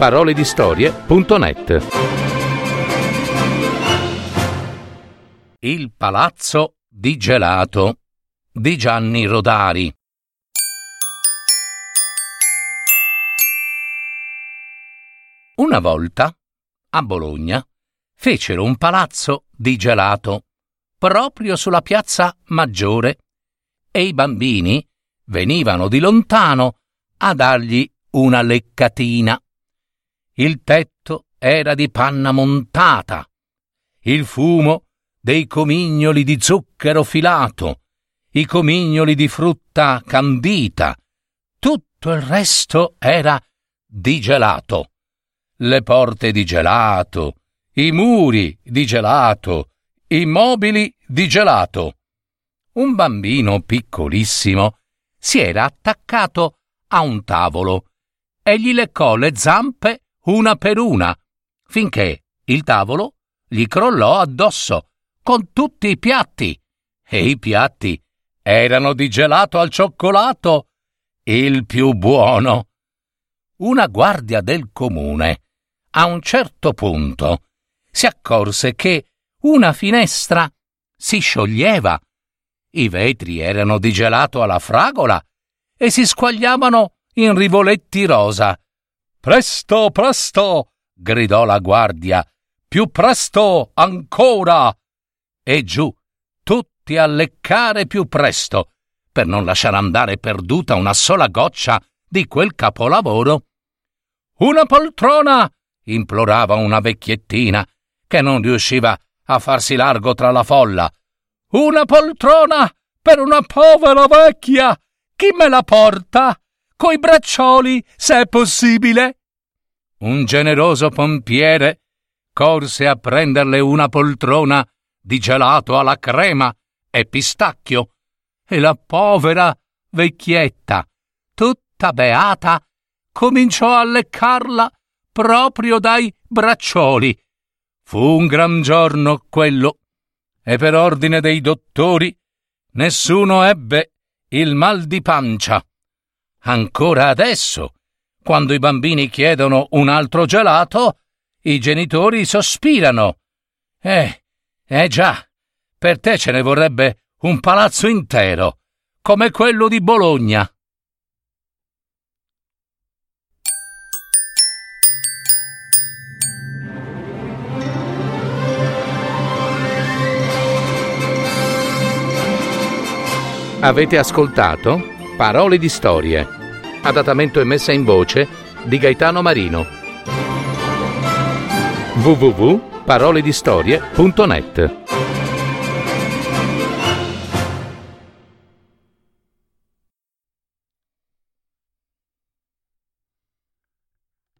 www.paroledistorie.net Il palazzo di gelato di Gianni Rodari Una volta, a Bologna, fecero un palazzo di gelato proprio sulla piazza Maggiore e i bambini venivano di lontano a dargli una leccatina. Il tetto era di panna montata, il fumo dei comignoli di zucchero filato, i comignoli di frutta candita, tutto il resto era di gelato. Le porte di gelato, i muri di gelato, i mobili di gelato. Un bambino piccolissimo si era attaccato a un tavolo e gli leccò le zampe una per una, finché il tavolo gli crollò addosso con tutti i piatti. E i piatti erano di gelato al cioccolato, il più buono. Una guardia del comune a un certo punto si accorse che una finestra si scioglieva. I vetri erano di gelato alla fragola e si squagliavano in rivoletti rosa. Presto, presto! gridò la guardia. Più presto ancora! E giù, tutti a leccare più presto, per non lasciare andare perduta una sola goccia di quel capolavoro. Una poltrona! implorava una vecchiettina che non riusciva a farsi largo tra la folla. Una poltrona per una povera vecchia! Chi me la porta? Coi braccioli, se è possibile. Un generoso pompiere corse a prenderle una poltrona di gelato alla crema e pistacchio, e la povera vecchietta, tutta beata, cominciò a leccarla proprio dai braccioli. Fu un gran giorno quello, e per ordine dei dottori nessuno ebbe il mal di pancia. Ancora adesso, quando i bambini chiedono un altro gelato, i genitori sospirano. Eh, eh già, per te ce ne vorrebbe un palazzo intero, come quello di Bologna. Avete ascoltato Parole di storie, adattamento e messa in voce di Gaetano Marino. www.paroledistorie.net